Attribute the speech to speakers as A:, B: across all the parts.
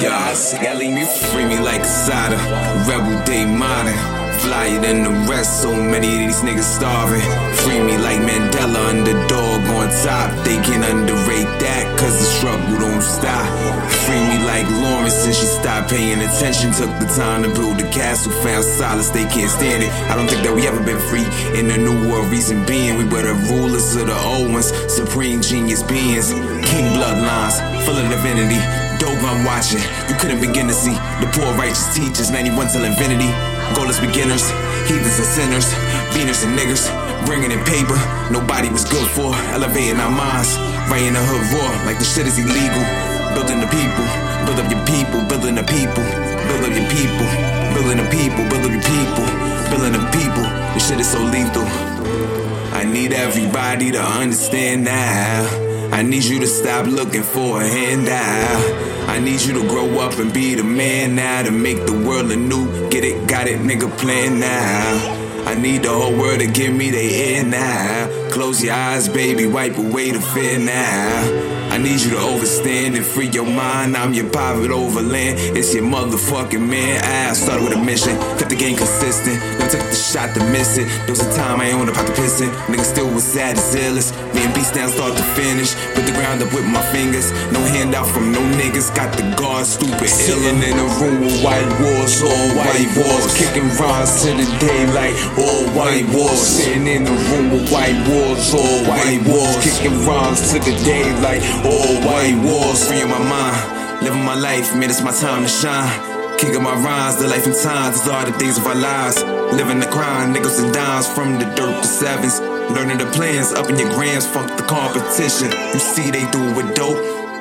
A: Yeah, I see, I leave me free me like Sada, rebel day modern. Flyer than the rest, so many of these niggas starving. Free me like Mandela, underdog on top. They can underrate that, Lawrence since she stopped paying attention. Took the time to build the castle, found solace, they can't stand it. I don't think that we ever been free in the new world. Reason being, we were the rulers of the old ones, supreme genius beings, king bloodlines, full of divinity. Dope I'm watching, you couldn't begin to see the poor righteous teachers, 91 till infinity. Goalless beginners, heathens and sinners, beaners and niggers, bringing in paper. Nobody was good for elevating our minds. writing in the hood raw, like the shit is illegal. Building the people, build up your people, building the people, build up your people, building the people, build up your people, building the people. This shit is so lethal. I need everybody to understand now. I need you to stop looking for a handout. I need you to grow up and be the man now to make the world anew. Get it, got it, nigga, plan now. I need the whole world to give me the ear now. Close your eyes, baby, wipe away the fear now. I need you to overstand and free your mind. I'm your private overland. It's your motherfucking man. I started with a mission, kept the game consistent. Never took the shot to miss it. There was a time I owned a pocket piston. Nigga still was sad as illest. Me and beast down start to finish. Put the ground up with my fingers. No handout from no niggas. Got the guard stupid. Sitting in a room with white walls, all white walls. Kicking rhymes to the daylight, all white walls. Sitting in a room with white walls, all white walls. Kicking rhymes to the daylight, all white walls. Free my mind, living my life, man, it's my time to shine. King of my rhymes, the life and times, these are the things of our lives. Living the grind, nickels and dimes from the dirt to sevens. Learning the plans, up in your grams, fuck the competition. You see, they do it with dope,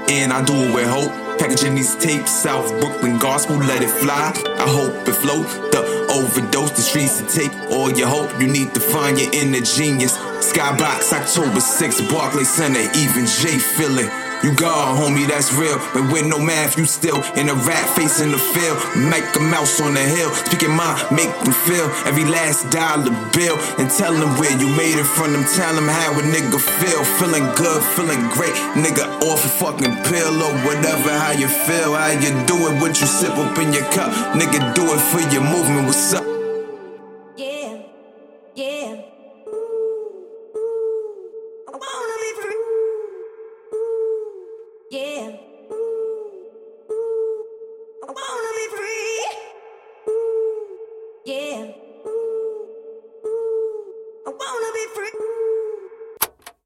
A: and I do it with hope. Packaging these tapes, South Brooklyn gospel, let it fly. I hope it float. Overdose, the streets to take all your hope. You need to find your inner genius. Skybox, October 6th, Barclay Center, even J feeling. You God, homie, that's real. But with no math, you still in a rat face in the field. Make a mouse on the hill. Speaking mind, make them feel every last dollar bill. And tell them where you made it from them. Tell them how a nigga feel. Feeling good, feeling great. Nigga off a fucking pill or whatever, how you feel. How you do it, what you sip up in your cup. Nigga, do it for your movement. What's up? yeah.